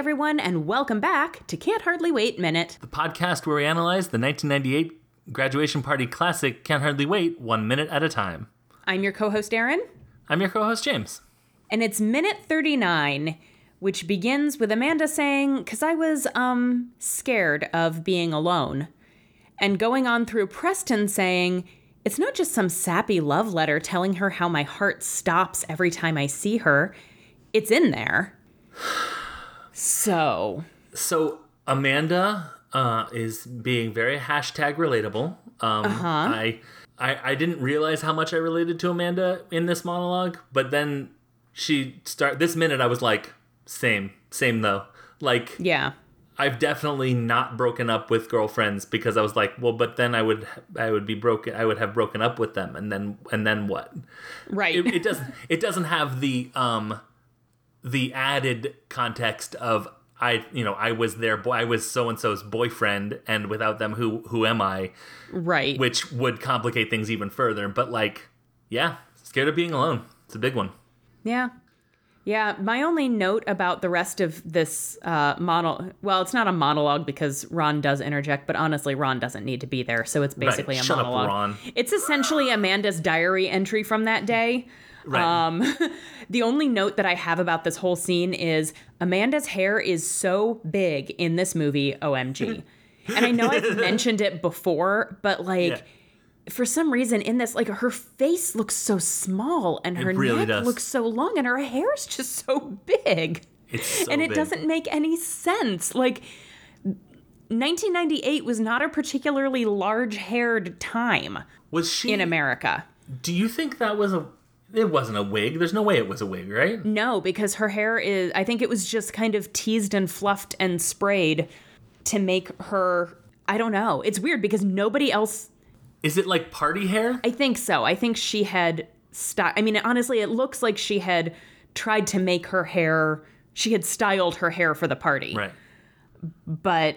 everyone, and welcome back to Can't Hardly Wait Minute. the podcast where we analyze the 1998 graduation party classic Can't Hardly Wait one minute at a time. I'm your co host, Aaron, I'm your co host, James. and it's minute 39, which begins with Amanda saying, Because I was, um, scared of being alone. And going on through Preston saying, It's not just some sappy love letter telling her how my heart stops every time I see her, it's in there. So, So, Amanda uh, is being very hashtag relatable. Um, I, I, I didn't realize how much I related to Amanda in this monologue, but then she start this minute I was like, same, same though. Like, yeah. I've definitely not broken up with girlfriends because I was like, well, but then I would I would be broken I would have broken up with them and then and then what? Right. It, it doesn't it doesn't have the um the added context of I you know I was their boy I was so and so's boyfriend and without them who who am I right. which would complicate things even further but like yeah scared of being alone it's a big one Yeah. Yeah, my only note about the rest of this uh, model, well, it's not a monologue because Ron does interject, but honestly, Ron doesn't need to be there, so it's basically a Shut up, monologue. Ron. It's essentially Amanda's diary entry from that day. Right Um, the only note that I have about this whole scene is Amanda's hair is so big in this movie, OMG. and I know I've mentioned it before, but like, Yeah. for some reason in this, like her face looks so small and her really neck does. looks so long and her hair is just so big. it's so and it big. doesn't make any sense. Like 1998 was not a particularly large-haired time was she in America. do you think that was a it wasn't a wig there's no way it was a wig right No, because her hair is I think it was just kind of teased and fluffed and sprayed to make her I don't know. It's weird because nobody else is it like party hair I think so. I think she had st- I mean honestly it looks like she had tried to make her hair she had styled her hair for the party, right but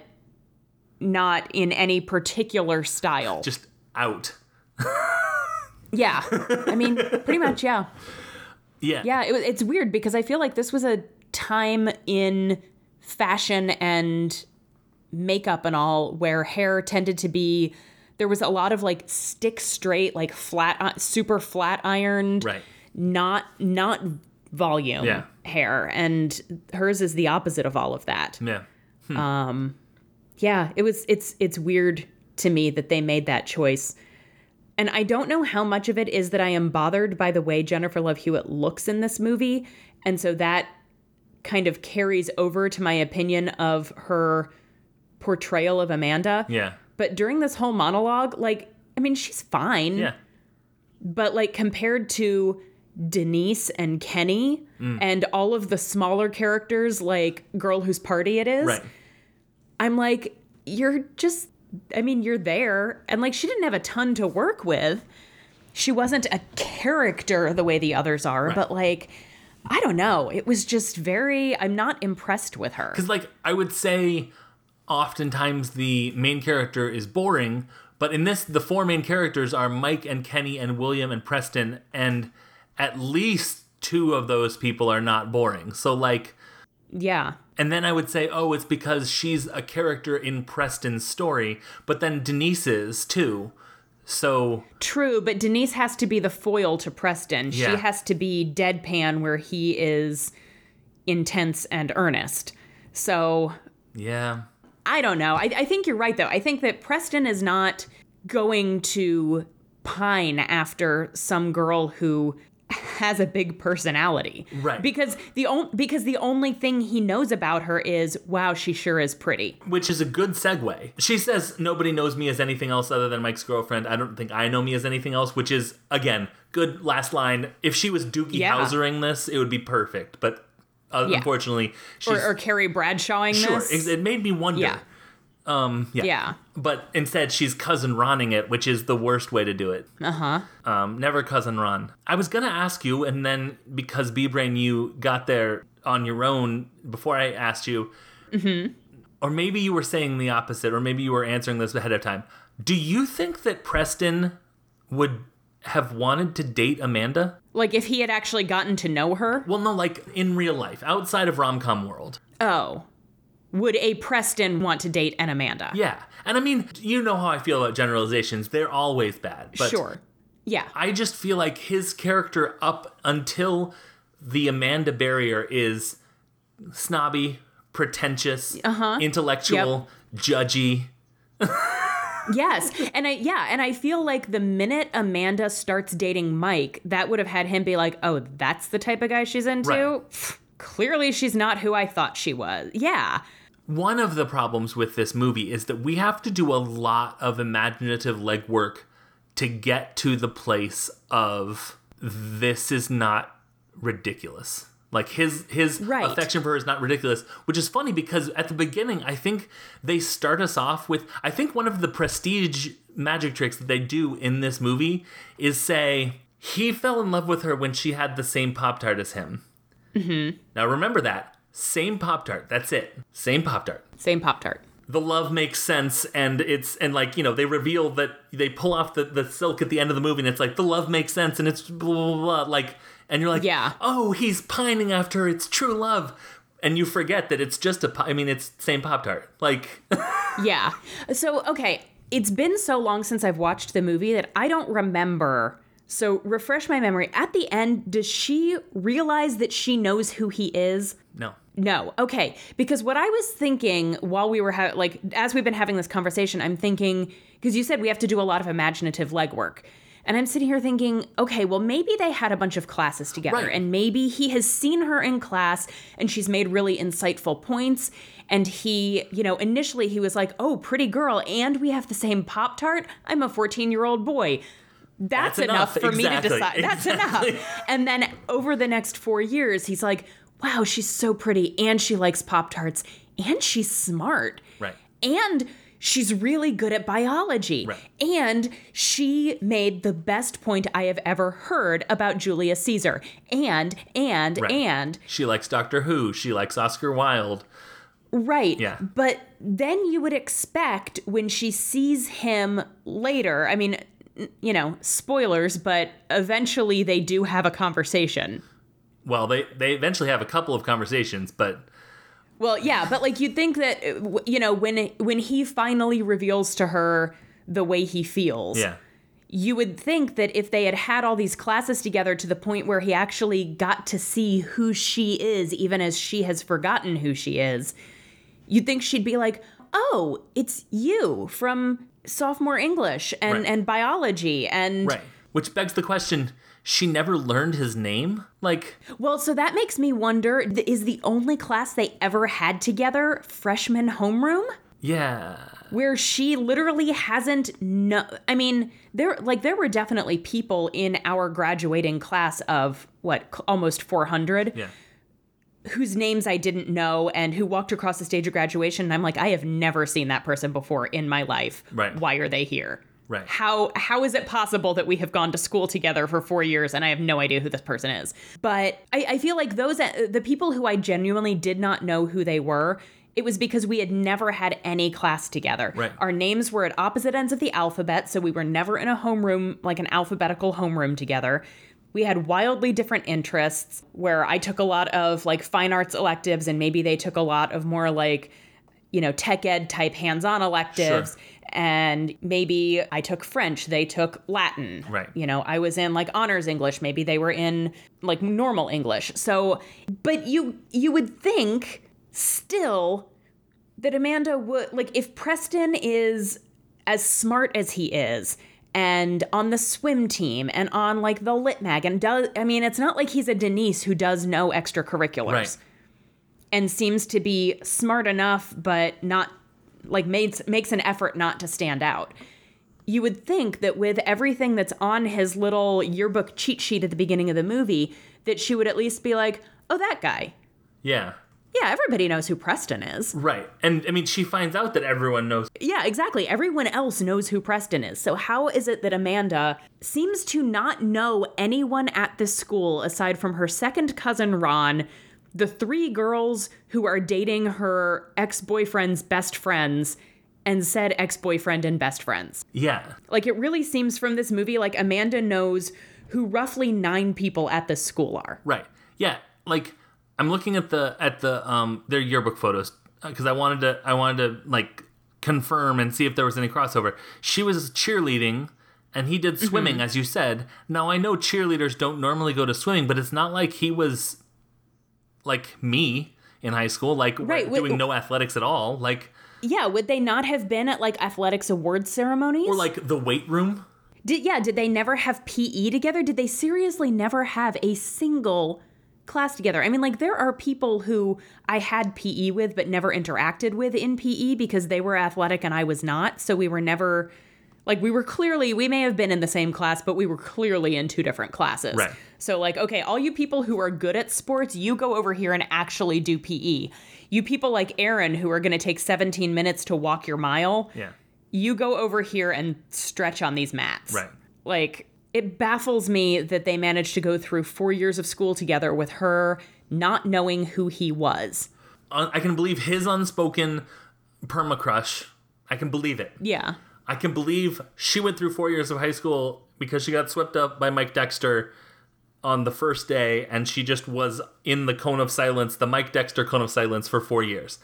not in any particular style. just out yeah. I mean, pretty much, yeah. yeah Yeah, it, it's weird because I feel like this was a time in fashion and makeup and all where hair tended to be there was a lot of like stick straight like flat uh, super flat ironed right not not volume Yeah. hair and hers is the opposite of all of that yeah Um. yeah it was it's it's weird to me that they made that choice and i don't know how much of it is that i am bothered by the way jennifer love hewitt looks in this movie. And so that kind of carries over to my opinion of her portrayal of amanda. Yeah. But during this whole monologue like i mean she's fine. Yeah. But like compared to Denise and Kenny Mm. and all of the smaller characters like Girl Whose Party It Is, right. I'm like, you're just, I mean, you're there. And like, she didn't have a ton to work with. She wasn't a character the way the others are, but like, I don't know. It was just very, I'm not impressed with her. Because, like, I would say oftentimes the main character is boring, but in this, the four main characters are Mike and Kenny and William and Preston, and at least two of those people are not boring. So, like, Yeah. and then I would say, oh, it's because she's a character in Preston's story, but then Denise is too. So, True, but Denise has to be the foil to Preston. Yeah. She has to be deadpan where he is intense and earnest. So yeah. I don't know. I, I think you're right, though. I think that Preston is not going to pine after some girl who has a big personality, Right. Because the on- because the only thing he knows about her is, wow, she sure is pretty. Which is a good segue. She says, Nobody knows me as anything else other than Mike's girlfriend. I don't think I know me as anything else, which is, again, good last line. If she was Doogie Yeah. Howsering this, it would be perfect. But uh, Yeah. unfortunately, she's. Or, or Carrie Bradshawing sure. this. It made me wonder. Yeah. Um, yeah. Yeah. But instead, she's cousin Ronning it, which is the worst way to do it. Uh huh. Um, never cousin Ron. I was gonna ask you, and then because B Brain, you got there on your own before I asked you, Mm-hmm. or maybe you were saying the opposite, or maybe you were answering this ahead of time. Do you think that Preston would have wanted to date Amanda? Like if he had actually gotten to know her. Well, no, like in real life, outside of rom com world. Oh. Would a Preston want to date an Amanda? Yeah. And I mean, you know how I feel about generalizations. They're always bad. But sure. Yeah. I just feel like his character up until the Amanda barrier is snobby, pretentious, Uh-huh. intellectual, judgy. yes. And I yeah, and I feel like the minute Amanda starts dating Mike, that would have had him be like, "Oh, that's the type of guy she's into." Right. Clearly she's not who I thought she was. Yeah. One of the problems with this movie is that we have to do a lot of imaginative legwork to get to the place of this is not ridiculous. Like his his Right. affection for her is not ridiculous, which is funny because at the beginning I think they start us off with I think one of the prestige magic tricks that they do in this movie is say he fell in love with her when she had the same pop tart as him. Mm-hmm. Now remember that same pop tart. That's it. Same pop tart Same Pop Tart. the love makes sense and it's and like you know they reveal that they pull off the, the silk at the end of the movie and it's like the love makes sense and it's blah blah blah like and you're like Yeah. oh he's pining after it's true love and you forget that it's just a. I mean it's same pop tart like Yeah. So, okay, it's been so long since I've watched the movie that I don't remember. So, refresh my memory. At the end, does she realize that she knows who he is? no No. Okay. Because what I was thinking while we were ha- like as we've been having this conversation, I'm thinking because you said we have to do a lot of imaginative legwork. And I'm sitting here thinking, okay, well maybe they had a bunch of classes together Right. and maybe he has seen her in class and she's made really insightful points and he, you know, initially he was like, "Oh, pretty girl and we have the same pop-tart. I'm a 14-year-old boy." That's, That's enough, enough. for me to Exactly. decide. That's Exactly. enough. And then over the next four years, he's like, wow, she's so pretty and she likes Pop Tarts and she's smart. Right. And she's really good at biology. Right. And she made the best point I have ever heard about Julius Caesar. And, and, Right. and, she likes Doctor Who she likes Oscar Wilde right. Yeah. But then you would expect when she sees him later, I mean, you know, spoilers, but eventually they do have a conversation. Well they they eventually have a couple of conversations but Well, yeah, but like you'd think that you know when when he finally reveals to her the way he feels, yeah you would think that if they had had all these classes together to the point where he actually got to see who she is, even as she has forgotten who she is, you'd think she'd be like, "Oh, it's you from sophomore English and Right. and biology and right which begs the question she never learned his name? Like Well, so that makes me wonder: is the only class they ever had together freshman homeroom? yeah. Where she literally hasn't no I mean there like there were definitely people in our graduating class of what almost 400 yeah. whose names I didn't know and who walked across the stage of graduation and I'm like I have never seen that person before in my life. Right. why are they here Right. how how is it possible that we have gone to school together for four years and I have no idea who this person is? But I, I feel like those uh, the people who I genuinely did not know who they were. It was because we had never had any class together. Right. Our names were at opposite ends of the alphabet, so we were never in a homeroom, like an alphabetical homeroom together. We had wildly different interests where I took a lot of like fine arts electives and maybe they took a lot of more like, you know, tech ed type hands on electives Sure. and maybe I took French, they took Latin. Right. You know, I was in like honors English, maybe they were in like normal English. So, but you you would think still that Amanda would like if Preston is as smart as he is and on the swim team and on like the lit mag and does I mean it's not like he's a Denise who does no extracurriculars Right. And seems to be smart enough but not like makes makes an effort not to stand out. You would think that with everything that's on his little yearbook cheat sheet at the beginning of the movie that she would at least be like, "Oh, that guy. Yeah. Yeah, everybody knows who Preston is." Right. And I mean, she finds out that everyone knows. Yeah, exactly. Everyone else knows who Preston is. So how is it that Amanda seems to not know anyone at this school aside from her second cousin Ron, the three girls who are dating her ex-boyfriend's best friends, and said ex-boyfriend and best friends. Yeah. Like it really seems from this movie like Amanda knows who roughly 9 people at this school are. Right. Yeah. Like I'm looking at the at the um their yearbook photos because I wanted to I wanted to like confirm and see if there was any crossover. She was cheerleading and he did swimming, as you said. Now I know cheerleaders don't normally go to swimming, but it's not like he was like me in high school, like Right, doing no athletics at all, like Yeah, would they not have been at like athletics awards ceremonies? or like the weight room. Did yeah, did they never have PE together? Did they seriously never have a single class together? I mean, like there are people who I had PE with but never interacted with in PE because they were athletic and I was not. So we were never like we were clearly we may have been in the same class, but we were clearly in two different classes. Right. So like, okay, all you people who are good at sports, you go over here and actually do PE. You people like Aaron who are going to take 17 minutes to walk your mile, Yeah. you go over here and stretch on these mats. Right. Like, it baffles me that they managed to go through four years of school together with her not knowing who he was. I can believe his unspoken perma crush. I can believe it. Yeah. I can believe she went through four years of high school because she got swept up by Mike Dexter on the first day, and she just was in the cone of silence, the Mike Dexter cone of silence, for four years.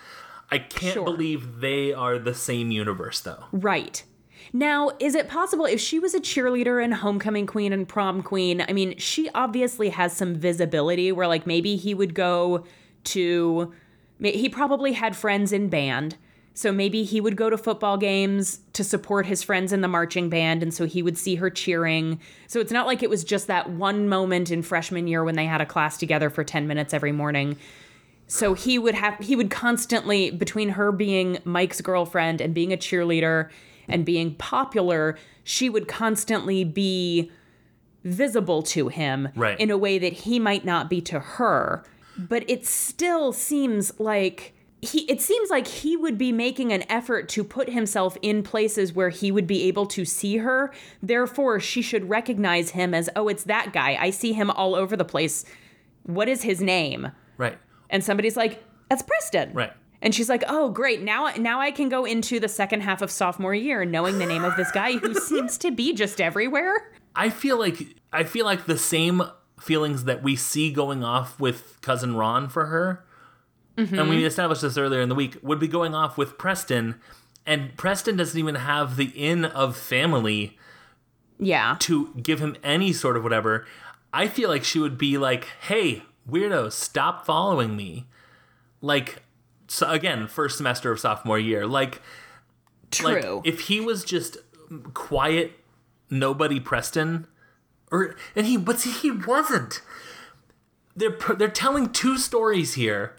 I can't Sure. believe they are the same universe, though. Right. Now, is it possible if she was a cheerleader and homecoming queen and prom queen? I mean, she obviously has some visibility where, like, maybe he would go to. He probably had friends in band. So maybe he would go to football games to support his friends in the marching band. And so he would see her cheering. So it's not like it was just that one moment in freshman year when they had a class together for 10 minutes every morning. So he would have he would constantly between her being Mike's girlfriend and being a cheerleader and being popular, she would constantly be visible to him Right. in a way that he might not be to her. But it still seems like he it seems like he would be making an effort to put himself in places where he would be able to see her. Therefore, she should recognize him as, "Oh, it's that guy. I see him all over the place. What is his name?" Right. and somebody's like, "That's Preston." Right. And she's like, "Oh, great. Now now I can go into the second half of sophomore year knowing the name of this guy who seems to be just everywhere." I feel like I feel like the same feelings that we see going off with cousin Ron for her, and we mm-hmm. established this earlier in the week, would be going off with Preston, and Preston doesn't even have the in of family Yeah. to give him any sort of whatever. I feel like she would be like, "Hey, weirdo, stop following me." Like, so again, first semester of sophomore year, like like True. if he was just quiet nobody preston or and he but see, he wasn't they're they're telling two stories here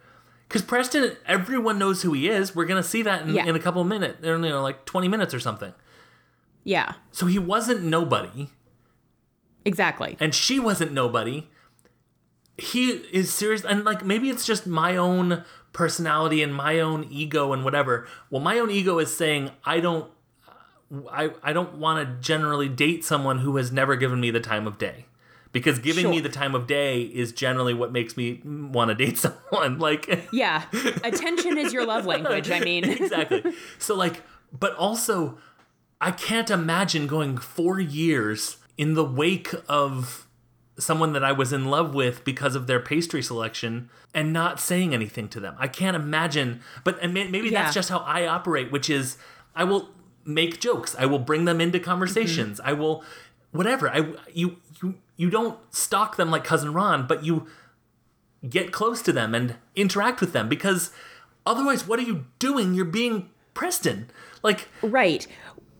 because preston everyone knows who he is we're gonna see that in, Yeah. in a couple of minutes you know like 20 minutes or something yeah. so he wasn't nobody Exactly. and she wasn't nobody he is serious and like maybe it's just my own personality and my own ego and whatever well my own ego is saying i don't i, I don't want to generally date someone who has never given me the time of day because giving me the time of day is generally what makes me want to date someone like Yeah. Attention is your love language. I mean, exactly. So like, but also, I can't imagine going four years in the wake of someone that I was in love with because of their pastry selection and not saying anything to them. I can't imagine. But and maybe Yeah. that's just how I operate, which is I will make jokes. I will bring them into conversations. Mm-hmm. I will whatever. I you you you don't stalk them like cousin Ron, but you get close to them and interact with them because otherwise what are you doing you're being preston like right.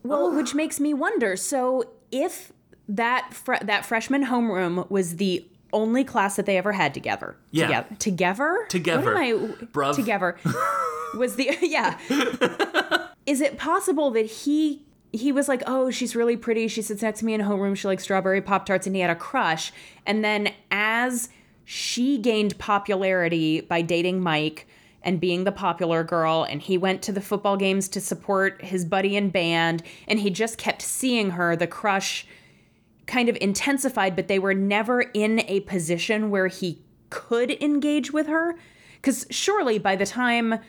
Well, which makes me wonder. So, if that fre- that freshman homeroom was the only class that they ever had together, Yeah. together, together, Together. what am I, Bruv. together, was the yeah. Is it possible that he he was like, oh, she's really pretty. She sits next to me in homeroom. She likes strawberry pop tarts, and he had a crush. And then as she gained popularity by dating Mike and being the popular girl, and he went to the football games to support his buddy in band, and he just kept seeing her. The crush kind of intensified, but they were never in a position where he could engage with her. Because surely by the time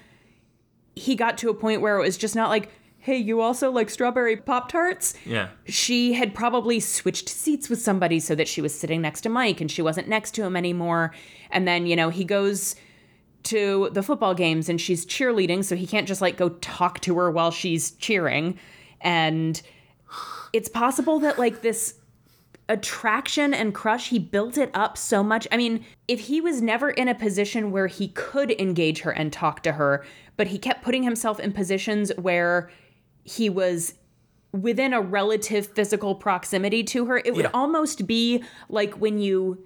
he got to a point where it was just not like, hey, you also like strawberry Pop Tarts? yeah She had probably switched seats with somebody so that she was sitting next to Mike and she wasn't next to him anymore. And then, you know, he goes to the football games and she's cheerleading, so he can't just like go talk to her while she's cheering. And it's possible that like this attraction and crush, he built it up so much. I mean, if he was never in a position where he could engage her and talk to her, but he kept putting himself in positions where he was within a relative physical proximity to her, it would Yeah. almost be like when you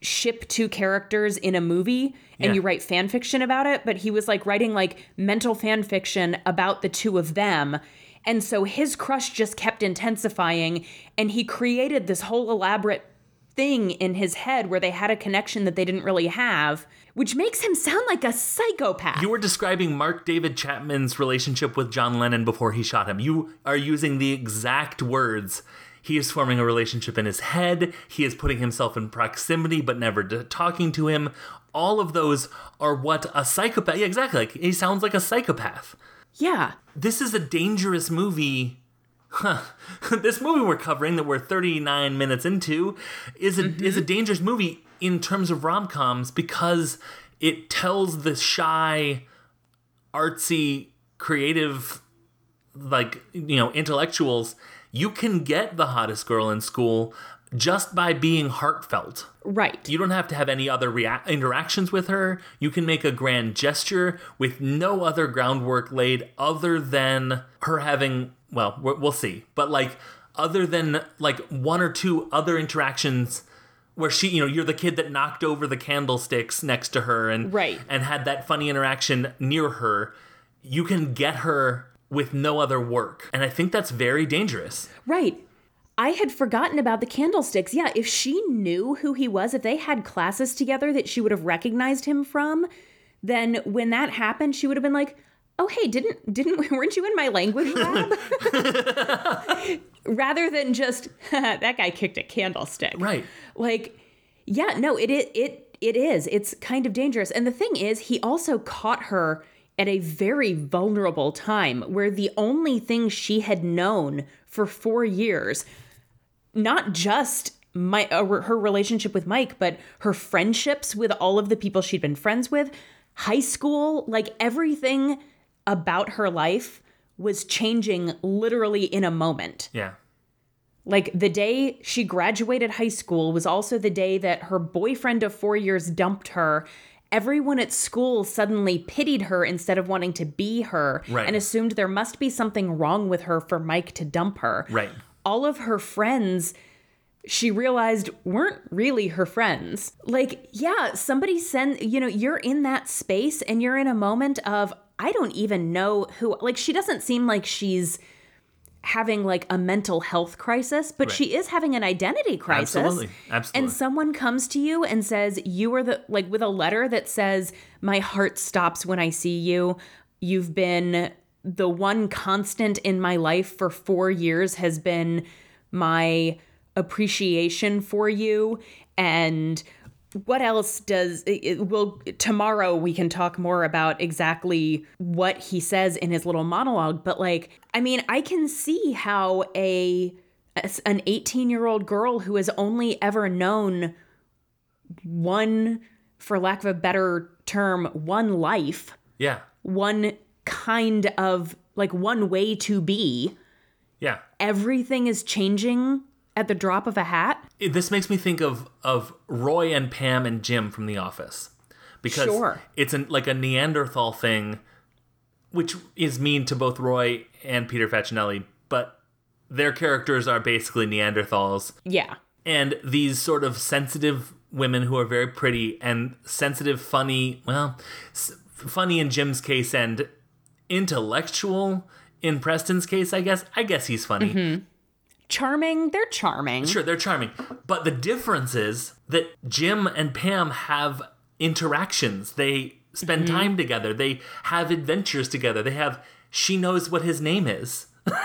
ship two characters in a movie and Yeah. you write fan fiction about it, but he was like writing like mental fan fiction about the two of them. And so his crush just kept intensifying and he created this whole elaborate thing in his head where they had a connection that they didn't really have, which makes him sound like a psychopath. You were describing Mark David Chapman's relationship with John Lennon before he shot him. You are using the exact words. He is forming a relationship in his head. He is putting himself in proximity, but never d- talking to him. All of those are what a psychopath. Yeah, exactly. Like he sounds like a psychopath. yeah. This is a dangerous movie. Huh. this movie we're covering that we're 39 minutes into is a is a mm-hmm. dangerous movie in terms of rom-coms because it tells the shy artsy creative like you know intellectuals you can get the hottest girl in school just by being heartfelt Right. you don't have to have any other rea- interactions with her. You can make a grand gesture with no other groundwork laid other than her having, well, we- we'll see, but like other than like one or two other interactions where she, you know, you're the kid that knocked over the candlesticks next to her and Right. and had that funny interaction near her. You can get her with no other work. And I think that's very dangerous. Right. I had forgotten about the candlesticks. Yeah, if she knew who he was, if they had classes together that she would have recognized him from, then when that happened, she would have been like, "Oh, hey, didn't didn't weren't you in my language lab?" Rather than just that guy kicked a candlestick. Right. Like, yeah, no, it it it it is. It's kind of dangerous. And the thing is, he also caught her at a very vulnerable time where the only thing she had known for 4 years not just my uh, her relationship with Mike, but her friendships with all of the people she'd been friends with, high school, like everything about her life was changing literally in a moment. Yeah. Like the day she graduated high school was also the day that her boyfriend of 4 years dumped her. Everyone at school suddenly pitied her instead of wanting to be her Right. and assumed there must be something wrong with her for Mike to dump her Right. all of her friends she realized weren't really her friends. Like, yeah, somebody send, you know, you're in that space and you're in a moment of, I don't even know who, like, she doesn't seem like she's having like a mental health crisis, but Right. she is having an identity crisis. Absolutely. Absolutely. And someone comes to you and says, You are the, like, with a letter that says, My heart stops when I see you. You've been the one constant in my life for four years has been my appreciation for you. And what else does it, it will tomorrow we can talk more about exactly what he says in his little monologue but like i mean i can see how a an 18 year old girl who has only ever known one for lack of a better term one life yeah. one kind of like one way to be Yeah. everything is changing at the drop of a hat it- this makes me think of of Roy and Pam and Jim from The Office because Sure. it's an, like a Neanderthal thing, which is mean to both Roy and Peter Facinelli, but their characters are basically Neanderthals, yeah and these sort of sensitive women who are very pretty and sensitive, funny, well, s- funny in Jim's case and intellectual in Preston's case, I guess. I guess he's funny. Mm-hmm. Charming they're charming Sure, they're charming. But the difference is that Jim and Pam have interactions. They spend time together. They have adventures together. They have she knows what his name is.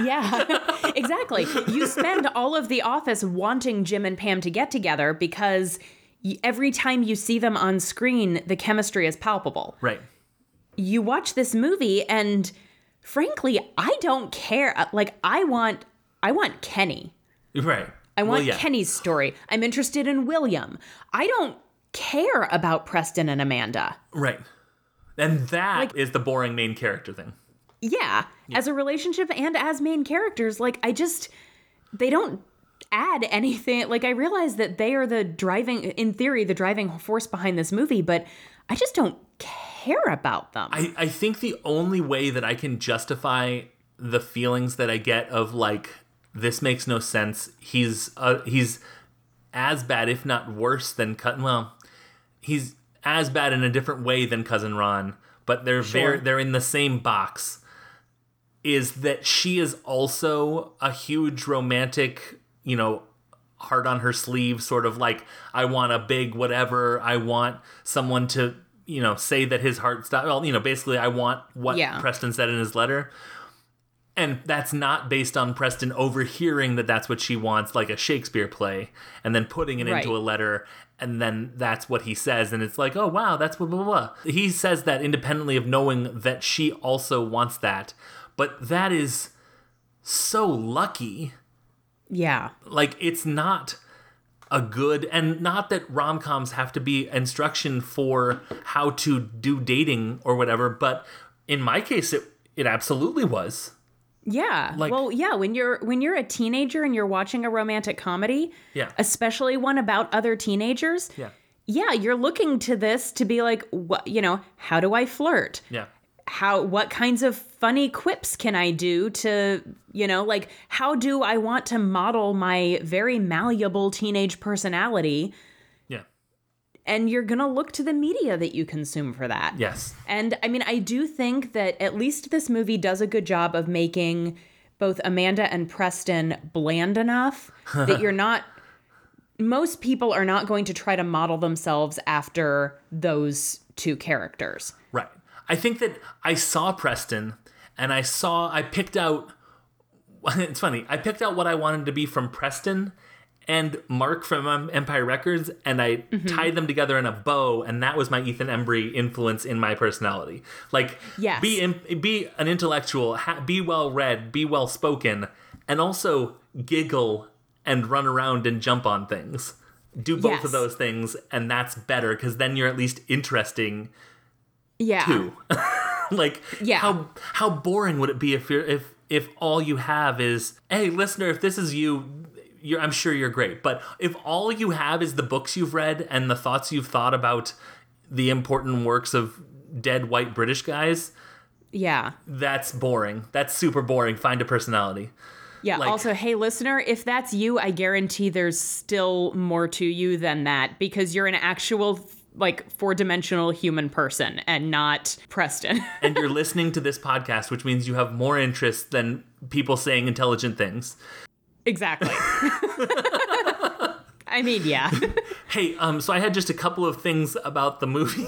Yeah, exactly. You spend all of the office wanting Jim and Pam to get together because every time you see them on screen, the chemistry is palpable. Right. You watch this movie, and frankly, I don't care. Uh, Like, I want, I want Kenny. Right. I want well, yeah. Kenny's story. I'm interested in William. I don't care about Preston and Amanda. Right. And that is the boring main character thing. Yeah, as a relationship and as main characters, like I just they don't add anything. Like I realize that they are the driving in theory the driving force behind this movie, but I just don't care about them. I, I think the only way that I can justify the feelings that I get of like this makes no sense. He's uh, he's as bad, if not worse, than cut. Well, he's as bad in a different way than cousin Ron, but they're Sure. very they're in the same box. Is that she is also a huge romantic, you know, heart on her sleeve, sort of like I want a big whatever. I want someone to, you know, say that his heart stopped. Well, you know, basically, I want what Yeah. Preston said in his letter. And that's not based on Preston overhearing that that's what she wants, like a Shakespeare play, and then putting it Right. into a letter, and then that's what he says. And it's like, oh, wow, that's blah, blah, blah. He says that independently of knowing that she also wants that. But that is so lucky. yeah. Like, it's not a good, and not that rom coms have to be instruction for how to do dating or whatever, but in my case, it, it absolutely was. Yeah. Like- well, yeah, when you're when you're a teenager and you're watching a romantic comedy, Yeah. especially one about other teenagers, Yeah. yeah, you're looking to this to be like, what, you know, how do I flirt? Yeah. How what kinds of funny quips can I do to, you know, like how do I want to model my very malleable teenage personality? And you're going to look to the media that you consume for that. Yes. And I mean, I do think that at least this movie does a good job of making both Amanda and Preston bland enough that you're not. Most people are not going to try to model themselves after those two characters. Right. I think that I saw Preston and I saw, I picked out, it's funny, I picked out what I wanted to be from Preston and Mark from um, Empire Records and I Mm-hmm. tied them together in a bow and that was my Ethan Embry influence in my personality. Like, Yes. be, be an intellectual, ha- be well read, be well spoken, and also giggle and run around and jump on things. Do both Yes. of those things and that's better because then you're at least interesting Yeah. too. like Yeah. how how boring would it be if you're if if all you have is hey listener if this is you you're, I'm sure you're great but if all you have is the books you've read and the thoughts you've thought about the important works of dead white British guys Yeah. that's boring that's super boring find a personality Yeah. Like- also, hey, listener, if that's you, I guarantee there's still more to you than that because you're an actual, like, four dimensional human person and not Preston. and you're listening to this podcast which means you have more interest than people saying intelligent things exactly. I mean, yeah. hey um so I had just a couple of things about the movie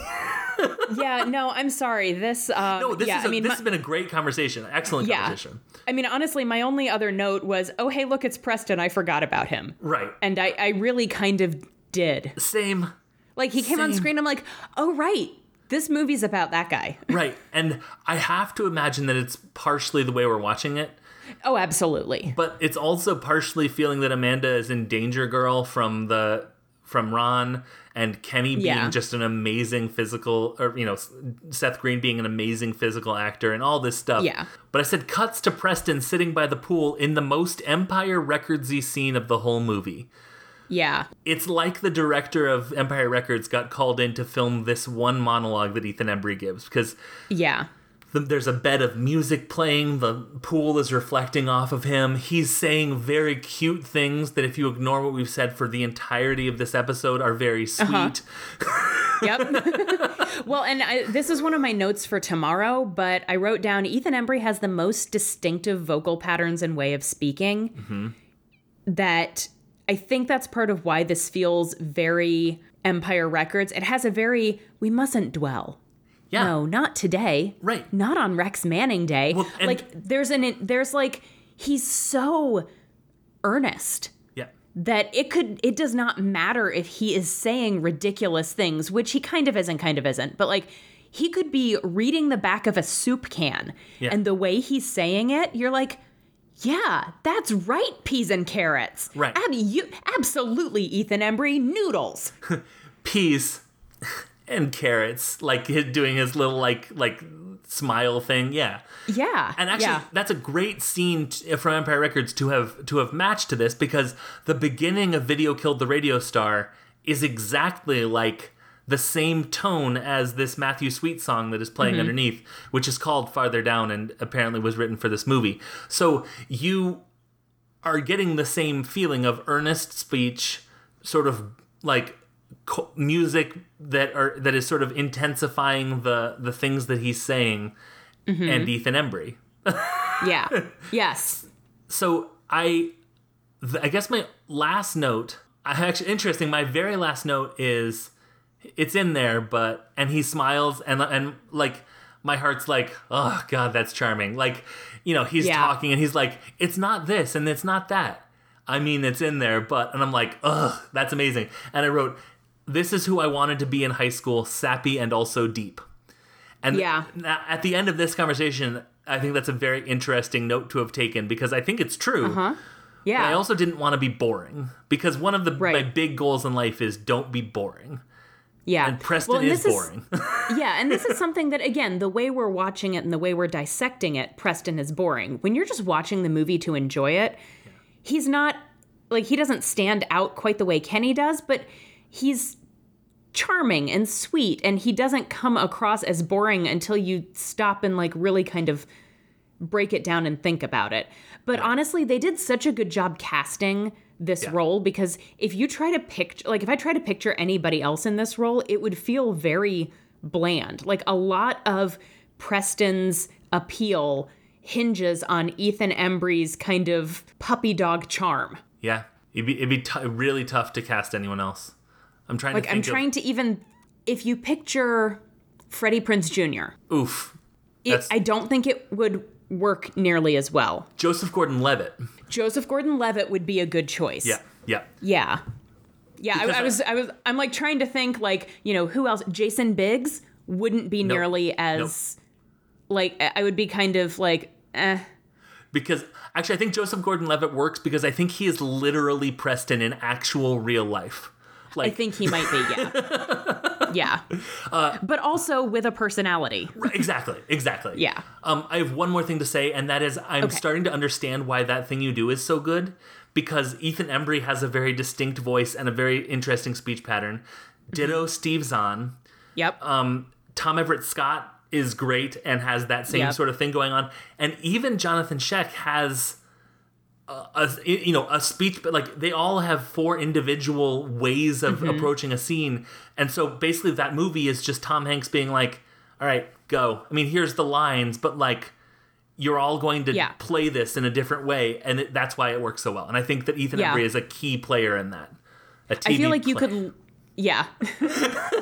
yeah, no, I'm sorry. This, uh, no this yeah, is a, I mean, this my- has been a great conversation excellent Yeah. conversation I mean, honestly, my only other note was, oh, hey, look, it's Preston. I forgot about him. Right. And I, I really kind of did. Same. Like, he came on screen, I'm like, oh, right. This movie's about that guy. Right. And I have to imagine that it's partially the way we're watching it, Oh, absolutely. but it's also partially feeling that Amanda is in Danger Girl from the from Ron and Kenny being Yeah. just an amazing physical or you know Seth Green being an amazing physical actor and all this stuff. Yeah. But I said cuts to Preston sitting by the pool in the most Empire Recordsy scene of the whole movie. Yeah. It's like the director of Empire Records got called in to film this one monologue that Ethan Embry gives because Yeah. Th- there's a bed of music playing the pool is reflecting off of him he's saying very cute things that if you ignore what we've said for the entirety of this episode are very uh-huh. sweet Yep. well, and I, this is one of my notes for tomorrow, but I wrote down Ethan Embry has the most distinctive vocal patterns and way of speaking mm-hmm. that I think that's part of why this feels very Empire Records. It has a very, we mustn't dwell. Yeah No, not today. Right. Not on Rex Manning Day. Well, like there's an there's like he's so earnest yeah that it could it does not matter if he is saying ridiculous things, which he kind of is and kind of isn't. But like he could be reading the back of a soup can Yeah. and the way he's saying it, you're like yeah, that's right, peas and carrots. Right. Ab- you, absolutely, Ethan Embry, noodles. peas and carrots, like doing his little like like smile thing. Yeah. Yeah. And actually, yeah. that's a great scene t- from Empire Records to have to have matched to this because the beginning of "Video Killed the Radio Star" is exactly like the same tone as this Matthew Sweet song that is playing mm-hmm. underneath, which is called "Farther Down" and apparently was written for this movie. So you are getting the same feeling of earnest speech, sort of like music that are that is sort of intensifying the the things that he's saying, mm-hmm. and Ethan Embry. yeah. Yes. So I, th- I guess my last note. I actually interesting. My very last note is, it's in there, but and he smiles and and like my heart's like, oh god, that's charming. Like, you know, he's Yeah. talking and he's like, it's not this and it's not that. I mean, it's in there, but and I'm like, ugh, that's amazing. And I wrote, this is who I wanted to be in high school, sappy and also deep. And Yeah. at the end of this conversation, I think that's a very interesting note to have taken because I think it's true. Huh? Yeah. But I also didn't want to be boring because one of the my big goals in life is don't be boring. yeah. And Preston Well, and is boring. yeah, and this is something that again, the way we're watching it and the way we're dissecting it, Preston is boring. When you're just watching the movie to enjoy it, he's not like he doesn't stand out quite the way Kenny does, but he's charming and sweet and he doesn't come across as boring until you stop and like really kind of break it down and think about it. But honestly, they did such a good job casting this Yeah. role because if you try to picture like if I try to picture anybody else in this role, it would feel very bland. Like a lot of Preston's appeal hinges on Ethan Embry's kind of puppy dog charm. yeah, it'd be it'd be t- really tough to cast anyone else. I'm trying to Like to I'm trying to even if you picture Freddie Prinze Jr., oof. it, I don't think it would work nearly as well. Joseph Gordon-Levitt. Joseph Gordon-Levitt would be a good choice. Yeah, yeah. Yeah. Yeah, I, I was I was I'm like trying to think like, you know, who else Jason Biggs wouldn't be nearly as like I would be kind of like eh Because actually, I think Joseph Gordon-Levitt works because I think he is literally Preston in actual real life. I think he might be, yeah. yeah. Uh, but also with a personality. exactly, exactly. Yeah. Um, I have one more thing to say, and that is I'm Okay. starting to understand why that thing you do is so good because Ethan Embry has a very distinct voice and a very interesting speech pattern. Ditto Steve Zahn. Yep. Um, Tom Everett Scott is great and has that same Yep. sort of thing going on, and even Jonathan Schaech has. A, a you know a speech but like they all have four individual ways of Mm-hmm. approaching a scene and so basically that movie is just tom hanks being like all right go i mean here's the lines but like you're all going to Yeah. play this in a different way and it, that's why it works so well and i think that ethan Yeah. embry is a key player in that a TV I feel like you could yeah.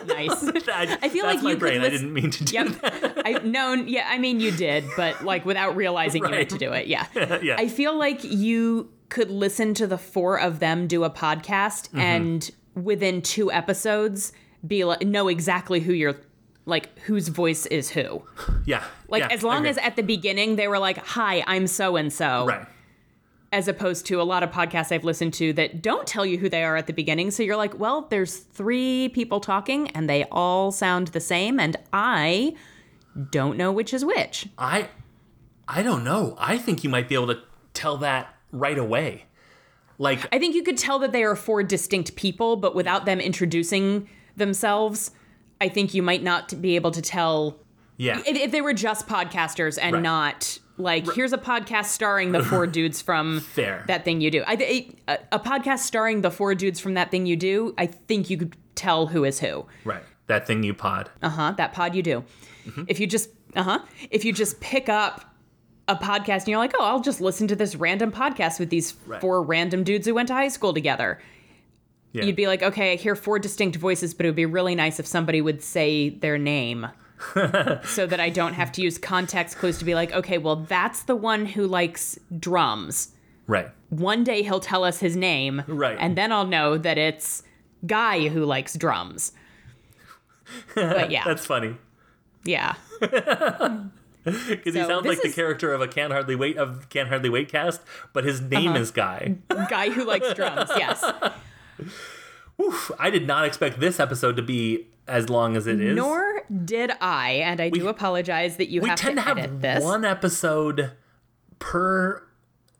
nice. I, I feel like my you could brain i didn't mean to do Yep. that I no, yeah, I mean you did, but like without realizing you Right. meant to do it. Yeah. yeah I feel like you could listen to the four of them do a podcast Mm-hmm. and within two episodes be like know exactly who you're like whose voice is who. yeah Like yeah, as long as at the beginning they were like, "Hi, I'm so and so." right As opposed to a lot of podcasts I've listened to that don't tell you who they are at the beginning. So you're like, "Well, there's three people talking and they all sound the same and I don't know which is which." I I don't know. I think you might be able to tell that right away. Like I think you could tell that they are four distinct people, but without them introducing themselves, I think you might not be able to tell yeah. if, if they were just podcasters and Right. not like here's a podcast starring the four dudes from Fair. that thing you do. I th- a, a podcast starring the four dudes from that thing you do. I think you could tell who is who. right. That thing you pod. Uh huh. That pod you do. If you just uh huh. If you just pick up a podcast and you're like, oh, I'll just listen to this random podcast with these Right. four random dudes who went to high school together. Yeah. You'd be like, okay, I hear four distinct voices, but it would be really nice if somebody would say their name. so that I don't have to use context clues to be like, okay, well, that's the one who likes drums. right. One day he'll tell us his name. Right. And then I'll know that it's Guy who likes drums. But yeah. That's funny. yeah. Because he sounds like the character of a Can Hardly Wait of Can Hardly Wait cast, but his name Uh-huh. is Guy. Guy who likes drums. Yes. Oof, I did not expect this episode to be as long as it is. Nor did I, and I do apologize that you we have tend to to have this. one episode per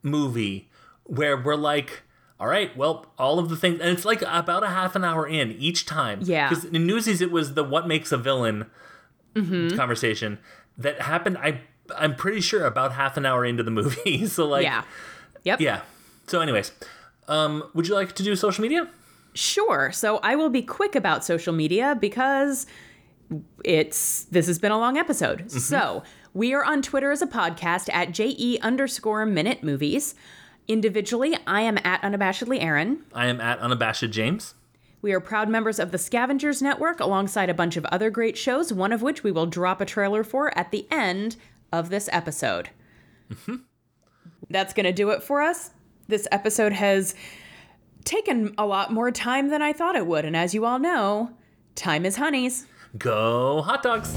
movie where we're like, all right, well, all of the things, and it's like about a half an hour in each time. Yeah. Because in Newsies, it was the what makes a villain Mm-hmm. conversation that happened. I I'm pretty sure about half an hour into the movie. so like, yeah. Yep. yeah. So, anyways, um, would you like to do social media? Sure. So I will be quick about social media because it's this has been a long episode. Mm-hmm. So we are on Twitter as a podcast at JE underscore minute movies. Individually, I am at unabashedly Aaron. I am at unabashed James. We are proud members of the Scavengers Network alongside a bunch of other great shows, one of which we will drop a trailer for at the end of this episode. Mm-hmm. That's going to do it for us. This episode has taken a lot more time than I thought it would. And as you all know, time is honeys. Go hot dogs.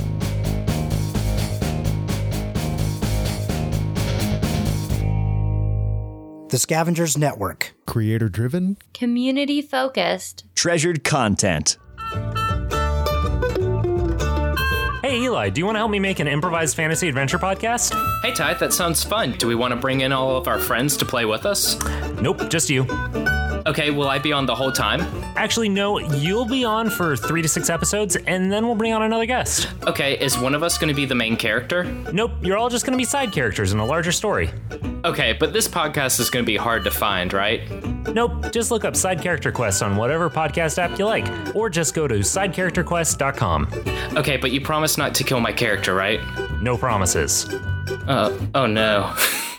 The Scavengers Network. Creator driven? Community focused. Treasured content. Hey Eli, do you want to help me make an improvised fantasy adventure podcast? Hey Ty, that sounds fun. Do we want to bring in all of our friends to play with us? Nope, just you. Okay, will I be on the whole time? Actually, no, you'll be on for three to six episodes, and then we'll bring on another guest. Okay, is one of us going to be the main character? Nope, you're all just going to be side characters in a larger story. Okay, but this podcast is going to be hard to find, right? Nope, just look up Side Character Quest on whatever podcast app you like, or just go to sidecharacterquest.com. Okay, but you promise not to kill my character, right? No promises. Uh, oh no.